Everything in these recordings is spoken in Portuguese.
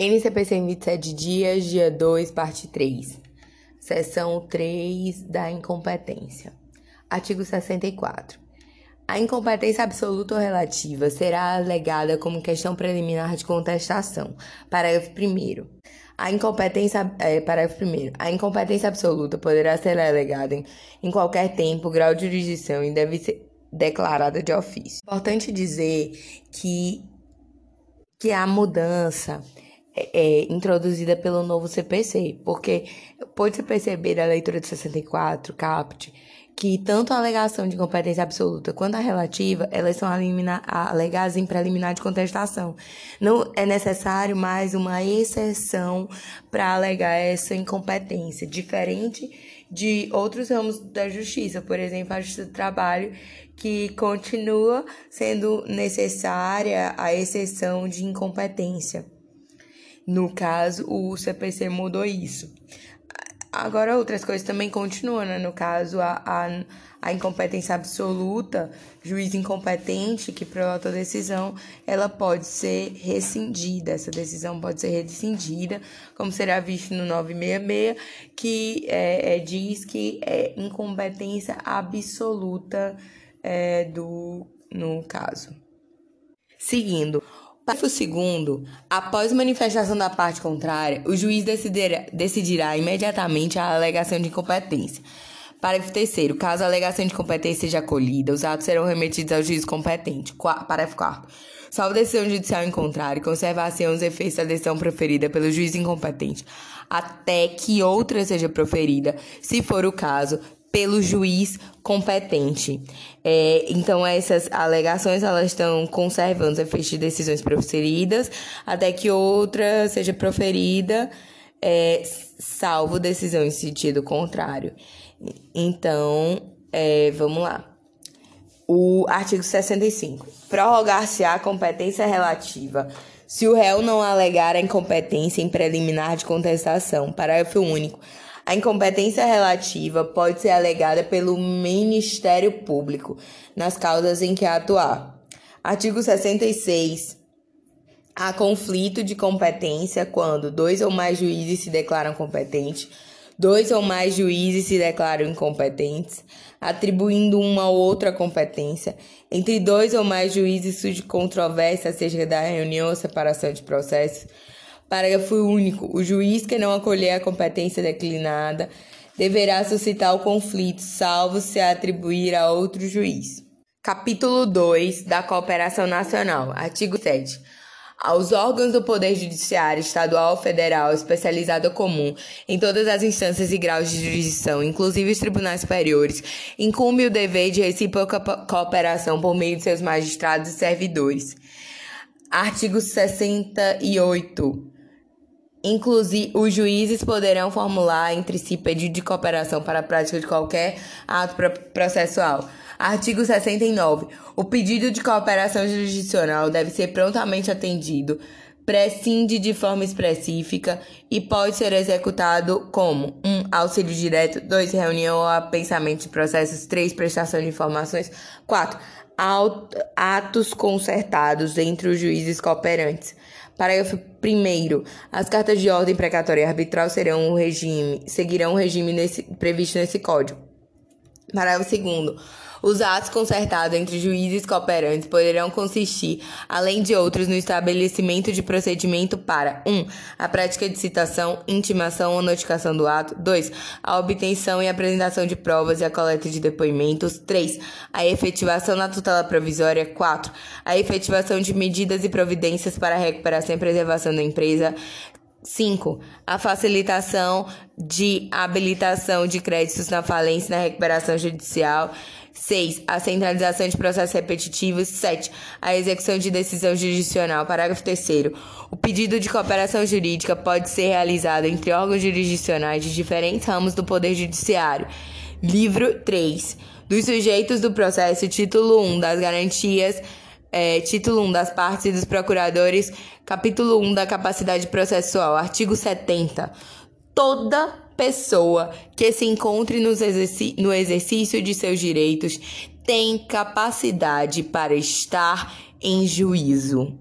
NCPC em 27 dias, dia 2, parte 3. Seção 3 da incompetência. Artigo 64. A incompetência absoluta ou relativa será alegada como questão preliminar de contestação. Parágrafo 1 a incompetência, é, parágrafo 1 A incompetência absoluta poderá ser alegada em, em qualquer tempo, grau de jurisdição e deve ser declarada de ofício. Importante dizer que, que a mudança é, é, introduzida pelo novo CPC, porque pode-se perceber a leitura de 64, CAPT, que tanto a alegação de competência absoluta quanto a relativa, elas são alegadas em preliminar de contestação. Não é necessário mais uma exceção para alegar essa incompetência, diferente de outros ramos da justiça, por exemplo, a justiça do trabalho, que continua sendo necessária a exceção de incompetência. No caso, o CPC mudou isso. Agora, outras coisas também continuam, né? No caso, a, a, a incompetência absoluta, juiz incompetente que prolota a decisão, ela pode ser rescindida. Essa decisão pode ser rescindida, como será visto no 966, que é, é, diz que é incompetência absoluta é, do, no caso. Seguindo, Parágrafo segundo, após manifestação da parte contrária, o juiz decidirá, decidirá imediatamente a alegação de incompetência. Parágrafo terceiro, caso a alegação de competência seja acolhida, os atos serão remetidos ao juiz competente. Parágrafo quarto, salvo decisão judicial em contrário, conservar-se os efeitos da decisão proferida pelo juiz incompetente, até que outra seja proferida, se for o caso, pelo juiz competente. É, então, essas alegações elas estão conservando os efeitos de decisões proferidas até que outra seja proferida, é, salvo decisão em sentido contrário. Então, é, vamos lá. O artigo 65. Prorrogar-se-á competência relativa se o réu não alegar a incompetência em preliminar de contestação. Parágrafo único. A incompetência relativa pode ser alegada pelo Ministério Público nas causas em que atuar. Artigo 66. Há conflito de competência quando dois ou mais juízes se declaram competentes, dois ou mais juízes se declaram incompetentes, atribuindo uma ou outra competência, entre dois ou mais juízes surge controvérsia acerca da reunião ou separação de processos Parágrafo único. O juiz que não acolher a competência declinada deverá suscitar o conflito, salvo se atribuir a outro juiz. Capítulo 2 da Cooperação Nacional. Artigo 7. Aos órgãos do Poder Judiciário Estadual, Federal, especializado ou comum, em todas as instâncias e graus de jurisdição, inclusive os tribunais superiores, incumbe o dever de recíproca cooperação por meio de seus magistrados e servidores. Artigo 68. Inclusive, os juízes poderão formular entre si pedido de cooperação para a prática de qualquer ato processual. Artigo 69. O pedido de cooperação jurisdicional deve ser prontamente atendido, prescinde de forma específica e pode ser executado como 1. Um, auxílio direto 2. Reunião ou apensamento de processos 3. Prestação de informações 4. Atos concertados entre os juízes cooperantes Parágrafo 1 As cartas de ordem precatória e arbitral serão o regime, seguirão o regime nesse, previsto nesse Código. Parágrafo 2 os atos concertados entre juízes cooperantes poderão consistir, além de outros, no estabelecimento de procedimento para 1. Um, a prática de citação, intimação ou notificação do ato. 2. A obtenção e apresentação de provas e a coleta de depoimentos. 3. A efetivação da tutela provisória. 4. A efetivação de medidas e providências para a recuperação e preservação da empresa. 5. A facilitação de habilitação de créditos na falência e na recuperação judicial. 6. A centralização de processos repetitivos. 7. A execução de decisão jurisdicional. Parágrafo 3. O pedido de cooperação jurídica pode ser realizado entre órgãos jurisdicionais de diferentes ramos do Poder Judiciário. Livro 3. Dos sujeitos do processo, título 1 das garantias é, título 1 das partes e dos procuradores, capítulo 1 da capacidade processual, artigo 70. Toda pessoa que se encontre no exercício de seus direitos tem capacidade para estar em juízo.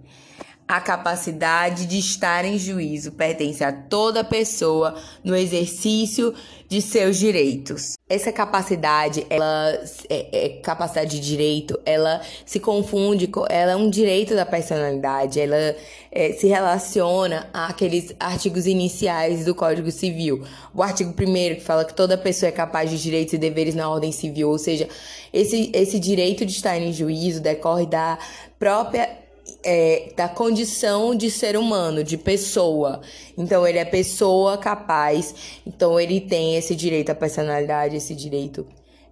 A capacidade de estar em juízo pertence a toda pessoa no exercício de seus direitos. Essa capacidade, ela é, é, capacidade de direito, ela se confunde, com, ela é um direito da personalidade, ela é, se relaciona àqueles artigos iniciais do Código Civil. O artigo 1 que fala que toda pessoa é capaz de direitos e deveres na ordem civil, ou seja, esse, esse direito de estar em juízo decorre da própria é, da condição de ser humano, de pessoa. Então, ele é pessoa capaz, então ele tem esse direito à personalidade, esse direito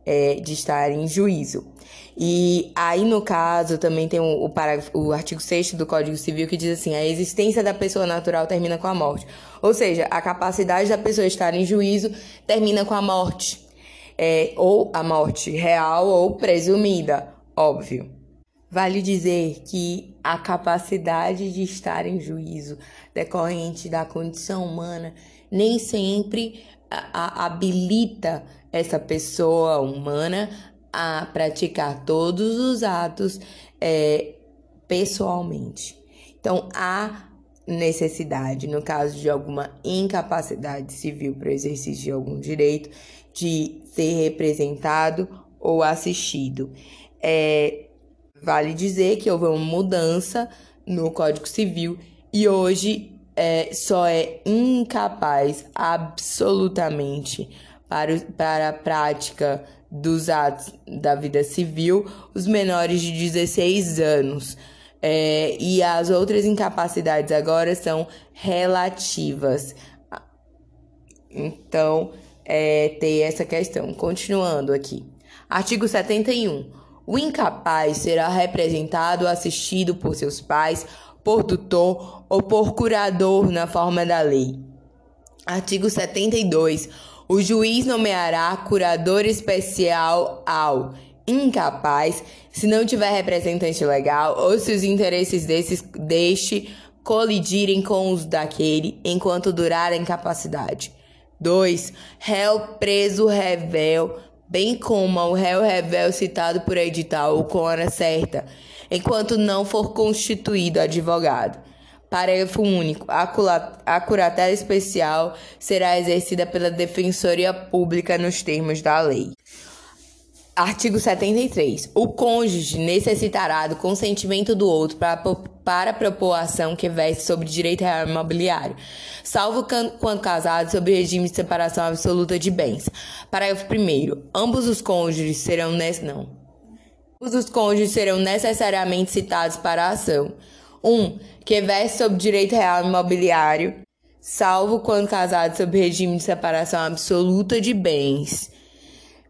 é, de estar em juízo. E aí, no caso, também tem o, o, parágrafo, o artigo 6 do Código Civil que diz assim: a existência da pessoa natural termina com a morte. Ou seja, a capacidade da pessoa estar em juízo termina com a morte. É, ou a morte real ou presumida, óbvio. Vale dizer que a capacidade de estar em juízo decorrente da condição humana nem sempre habilita essa pessoa humana a praticar todos os atos é, pessoalmente. Então, há necessidade, no caso de alguma incapacidade civil para o exercício de algum direito, de ser representado ou assistido. É, Vale dizer que houve uma mudança no Código Civil e hoje é, só é incapaz absolutamente para, para a prática dos atos da vida civil os menores de 16 anos. É, e as outras incapacidades agora são relativas. Então, é, tem essa questão. Continuando aqui. Artigo 71. O incapaz será representado assistido por seus pais, por tutor ou por curador na forma da lei. Artigo 72. O juiz nomeará curador especial ao incapaz se não tiver representante legal ou se os interesses desses, deste colidirem com os daquele enquanto durar a incapacidade. 2. Réu preso revel bem como ao réu revel citado por edital ou com hora certa, enquanto não for constituído advogado. Parágrafo único. A curatela especial será exercida pela Defensoria Pública nos termos da lei. Artigo 73. O cônjuge necessitará do consentimento do outro para, para propor ação que verse sobre direito real imobiliário, salvo quando casado sob regime de separação absoluta de bens. Parágrafo 1. Ambos os cônjuges serão nesse não. Ambos os cônjuges serão necessariamente citados para a ação. 1. Um, que verse sobre direito real imobiliário, salvo quando casado sob regime de separação absoluta de bens.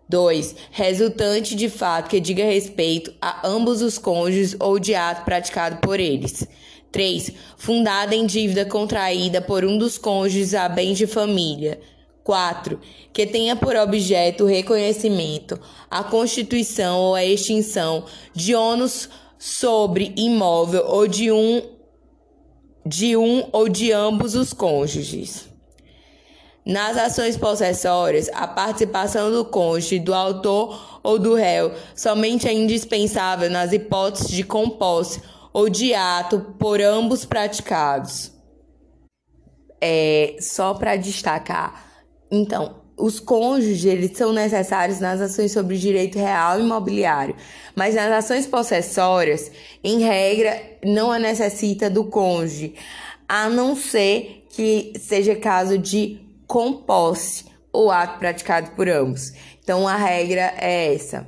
2. Resultante de fato que diga respeito a ambos os cônjuges ou de ato praticado por eles. 3. Fundada em dívida contraída por um dos cônjuges a bens de família. 4. Que tenha por objeto o reconhecimento, a constituição ou a extinção de ônus sobre imóvel ou de um, de um ou de ambos os cônjuges. Nas ações possessórias, a participação do cônjuge, do autor ou do réu somente é indispensável nas hipóteses de composse ou de ato por ambos praticados. É, só para destacar, então, os cônjuges eles são necessários nas ações sobre direito real imobiliário, mas nas ações possessórias, em regra, não a necessita do cônjuge, a não ser que seja caso de com posse ou ato praticado por ambos. Então a regra é essa.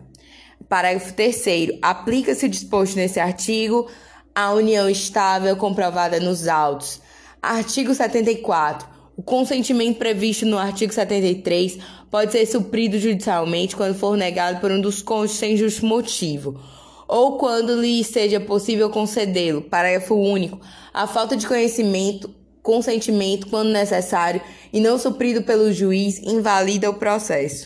Parágrafo 3 aplica-se o disposto nesse artigo à união estável comprovada nos autos. Artigo 74. O consentimento previsto no artigo 73 pode ser suprido judicialmente quando for negado por um dos cônjuges sem justo motivo, ou quando lhe seja possível concedê-lo. Parágrafo único. A falta de conhecimento consentimento quando necessário e não suprido pelo juiz, invalida o processo.